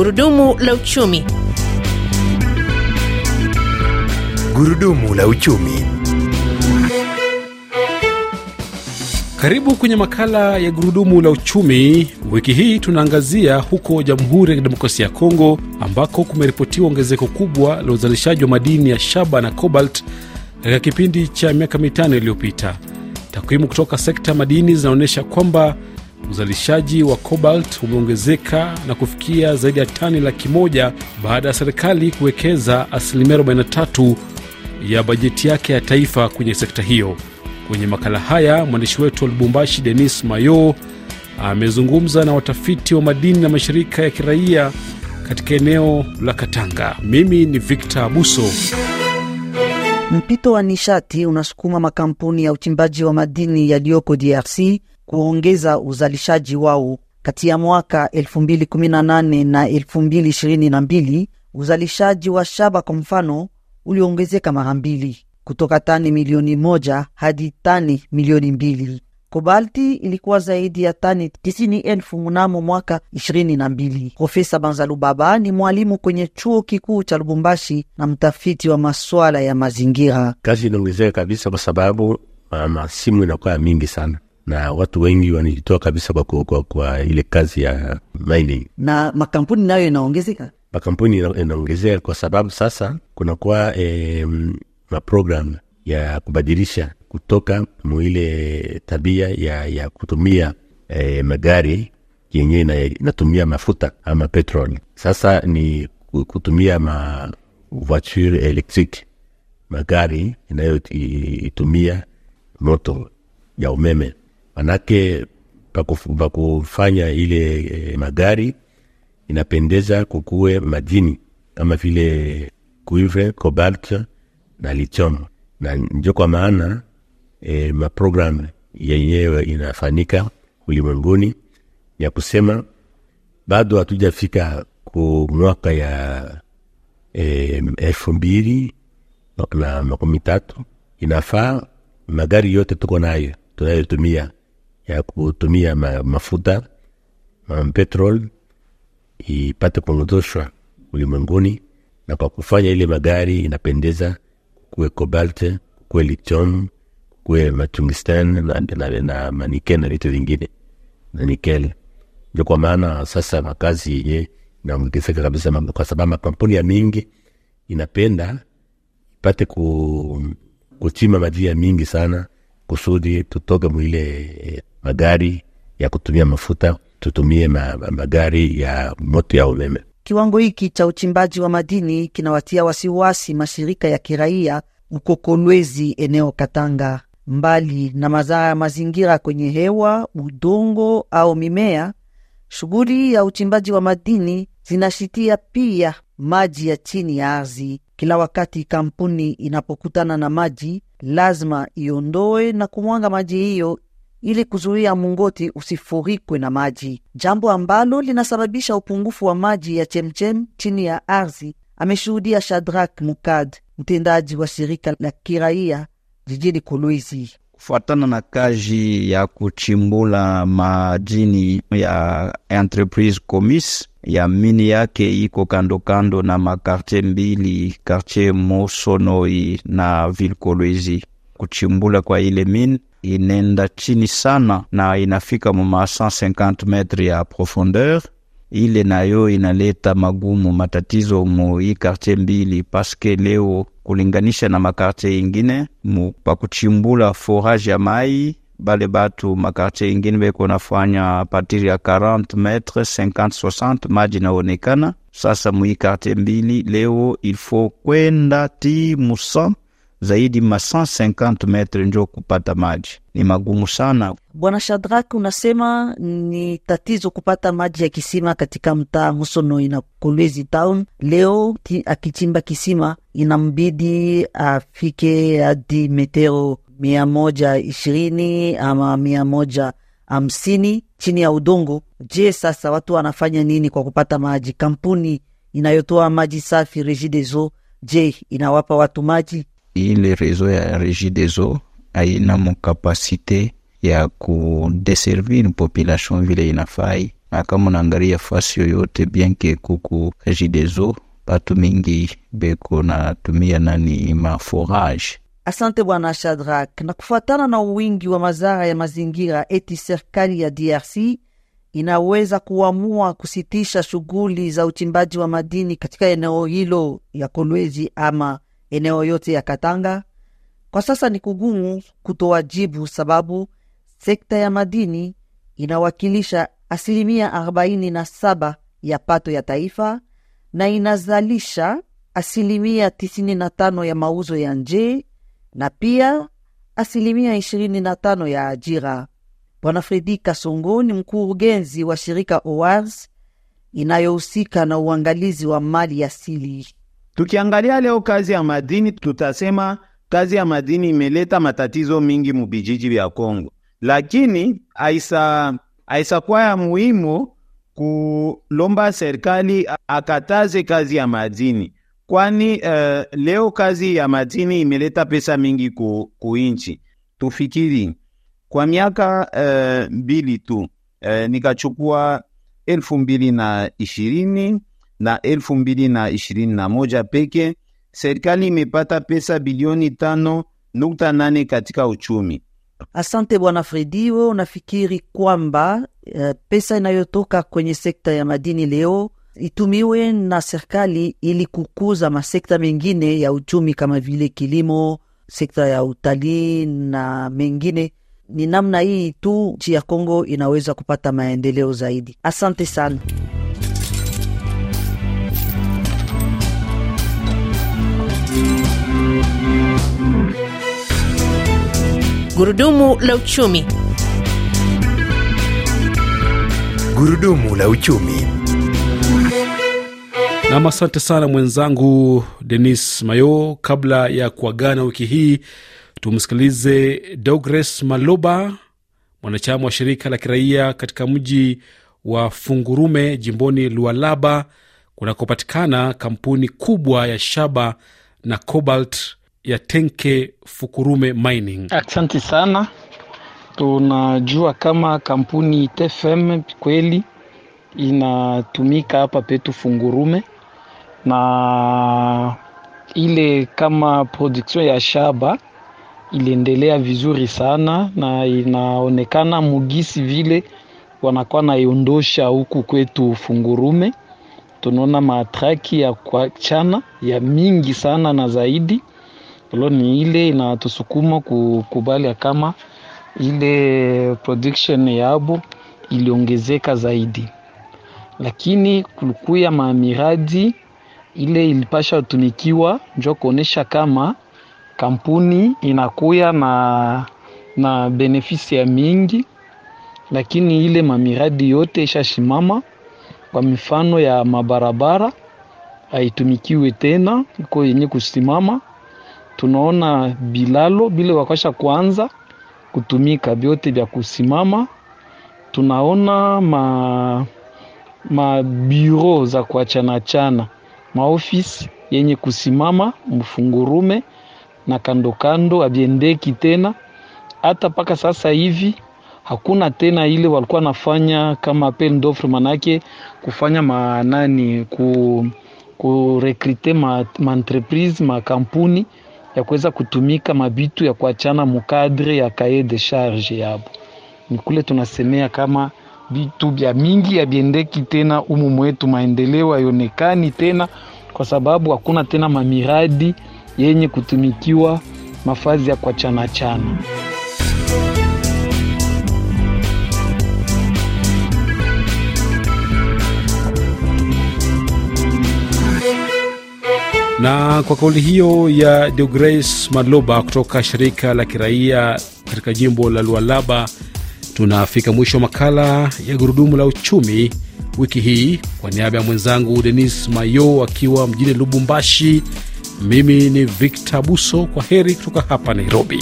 Gurudumu la uchumi. Gurudumu la uchumi. Karibu kwenye makala ya gurudumu la uchumi. Wiki hii tunaangazia huko Jamhuri ya Kidemokrasia ya Kongo ambako kumeripotiwa ongezeko kubwa la uzalishaji wa madini ya shaba na cobalt katika kipindi cha miaka mitano iliyopita. Takwimu kutoka sekta ya madini zinaonyesha kwamba uzalishaji wa cobalt umeongezeka na kufikia zaidi ya tani laki moja baada ya serikali kuwekeza asilimia 43 ya bajeti yake ya taifa kwenye sekta hiyo. Kwenye makala haya mwandishi wetu wa Lubumbashi, Denis Mayo, amezungumza na watafiti wa madini na mashirika ya kiraia katika eneo la Katanga. Mimi ni Victor Abuso. Mpito wa nishati unasukuma makampuni ya uchimbaji wa madini yaliyoko DRC kuongeza uzalishaji wao. Kati ya mwaka 2018 na 2022 uzalishaji wa shaba kwa mfano uliongezeka mara mbili kutoka tani milioni moja hadi tani milioni mbili. Kobalti ilikuwa zaidi ya tani tisini elfu mnamo mwaka ishirini na mbili. Profesa Banzalubaba ni mwalimu kwenye chuo kikuu cha Lubumbashi na mtafiti wa masuala ya mazingira. Kazi inaongezeka kabisa kwa sababu uh, masimu inakuwa mingi sana na watu wengi wanajitoa kabisa kwa, kwa, kwa, kwa ile kazi ya mining na makampuni nayo inaongezeka. Makampuni inaongezeka kwa sababu sasa kunakuwa e, maprogram ya kubadilisha kutoka mwile tabia ya, ya kutumia e, magari yenye inatumia mafuta ama petrol. Sasa ni kutumia ma voiture electrique, magari inayoitumia moto ya umeme. Manake pakufanya ile e, magari inapendeza kukuwe madini kama vile cuivre, cobalt na lithium, na njo kwa maana e, maprogram yenyewe inafanyika ulimwenguni ya kusema bado hatujafika ku mwaka ya e, elfu mbili na makumi tatu. Inafaa magari yote tuko nayo tunayotumia ya kutumia ma, mafuta ma petrol ipate kuondoshwa ulimwenguni, na kwa kufanya ile magari inapendeza, kuwe cobalt, kuwe lithium, kuwe matungsten na, na, na manikel na vitu vingine na nikel. Ndio kwa maana sasa makazi yenye inaongezeka kabisa, kwa sababu makampuni ya mingi inapenda ipate ku, kuchima madini mingi sana kusudi tutoke mwile magari ya kutumia mafuta tutumie ma, magari ya moto ya umeme. Kiwango hiki cha uchimbaji wa madini kinawatia wasiwasi mashirika ya kiraia huko Kolwezi, eneo Katanga. Mbali na madhara ya mazingira kwenye hewa, udongo au mimea, shughuli ya uchimbaji wa madini zinashitia pia maji ya chini ya ardhi. Kila wakati kampuni inapokutana na maji, lazima iondoe na kumwanga maji hiyo ili kuzuia mungoti usifurikwe na maji, jambo ambalo linasababisha upungufu wa maji ya chemchem chini ya ardhi, ameshuhudia Shadrak Mukad, mtendaji wa shirika la kiraia jijini Kolwezi. Kufuatana na kazi ya kuchimbula madini ya entreprise Comis ya mini yake iko kando kando na makartie mbili, kartie Mosonoi na ville Kolwezi. Kuchimbula kwa ile mine inenda chini sana na inafika muma 150 metre ya profondeur. Ile nayo inaleta magumu matatizo mu hii kartie mbili, paske leo kulinganisha na makartier ingine pakuchimbula forage ya mai bale batu makartier ingine beko nafanya patiri ya 40 metre 50 60 maji naonekana. Sasa mu hii kartier mbili leo ilfo kwenda ti musa zaidi masaa 50 metre njo kupata maji ni magumu sana. Bwana Shadrak, unasema ni tatizo kupata maji ya kisima katika mtaa Musono ina Kolwezi town. Leo akichimba kisima inambidi afike hadi metero mia moja ishirini ama mia moja hamsini chini ya udongo. Je, sasa watu wanafanya nini kwa kupata maji? Kampuni inayotoa maji safi Regideso, je, inawapa watu maji? Ile rezo ya Regideso haina mokapasite ya kudeservir population vile inafai. na kama unaangalia fasi yoyote bienke kuku regideso batu mingi beko natumia nani maforage Asante bwana Shadrak. Na kufuatana na wingi wa madhara ya mazingira, eti serikali ya DRC inaweza kuamua kusitisha shughuli za uchimbaji wa madini katika eneo hilo ya Kolwezi ama eneo yote ya Katanga. Kwa sasa ni kugumu kutoa jibu, sababu sekta ya madini inawakilisha asilimia 47 ya pato ya taifa na inazalisha asilimia 95 ya mauzo ya nje na pia asilimia 25 ya ajira. Bwana Fredi Kasongo ni mkurugenzi wa shirika OARS inayohusika na uangalizi wa mali asili. Tukiangalia leo kazi ya madini, tutasema kazi ya madini imeleta matatizo mingi mubijiji vya Kongo, lakini aisa aisakuwa ya muhimu kulomba serikali akataze kazi ya madini, kwani uh, leo kazi ya madini imeleta pesa mingi ku, kuinchi. Tufikiri kwa miaka uh, mbili tu uh, nikachukua elfu mbili na ishirini na elfu mbili na ishirini na moja peke, serikali imepata pesa bilioni tano nukta nane katika uchumi. Asante bwana Fredi, we unafikiri kwamba uh, pesa inayotoka kwenye sekta ya madini leo itumiwe na serikali ili kukuza masekta mengine ya uchumi kama vile kilimo, sekta ya utalii na mengine? Ni namna hii tu nchi ya Kongo inaweza kupata maendeleo zaidi. Asante sana. Gurudumu la uchumi. Gurudumu la uchumi. Nam, asante sana mwenzangu Denis Mayo. Kabla ya kuagana wiki hii, tumsikilize Dogres Maloba, mwanachama wa shirika la kiraia katika mji wa Fungurume jimboni Lualaba, kunakopatikana kampuni kubwa ya shaba na cobalt ya Tenke Fukurume Mining. Asante sana. Tunajua kama kampuni TFM kweli inatumika hapa petu Fungurume, na ile kama production ya shaba iliendelea vizuri sana, na inaonekana mugisi vile wanakuwa naiondosha huku kwetu Fungurume. Tunaona matraki ya kuachana ya mingi sana na zaidi lo ni ile inatusukuma kukubali ya kama ile production yabo iliongezeka zaidi, lakini kulikuya mamiradi ile ilipasha tumikiwa njo kuonesha kama kampuni inakuya na, na benefisi ya mingi, lakini ile mamiradi yote ishashimama. Kwa mifano ya mabarabara haitumikiwe tena, iko yenye kusimama tunaona bilalo bile wakasha kuanza kutumika vyote vya kusimama. Tunaona ma mabiro za kuachanachana maofisi yenye kusimama mfungurume na kando kando abiendeki tena. Hata mpaka sasa hivi hakuna tena ile walikuwa nafanya kama appel d'offre, manake kufanya manani ku kurekrite ma, ma entreprise makampuni ya kuweza kutumika mabitu ya kuachana mukadre ya kaye de charge yabo. Ni kule tunasemea kama vitu vya mingi yabiendeki tena umu mwetu, maendeleo hayonekani tena, kwa sababu hakuna tena mamiradi yenye kutumikiwa mafazi ya kuachana chana. Na kwa kauli hiyo ya Deograce Maloba kutoka shirika la kiraia katika jimbo la Lualaba, tunafika mwisho wa makala ya gurudumu la uchumi wiki hii. Kwa niaba ya mwenzangu Denis Mayo akiwa mjini Lubumbashi, mimi ni Victor Buso. Kwa heri kutoka hapa Nairobi.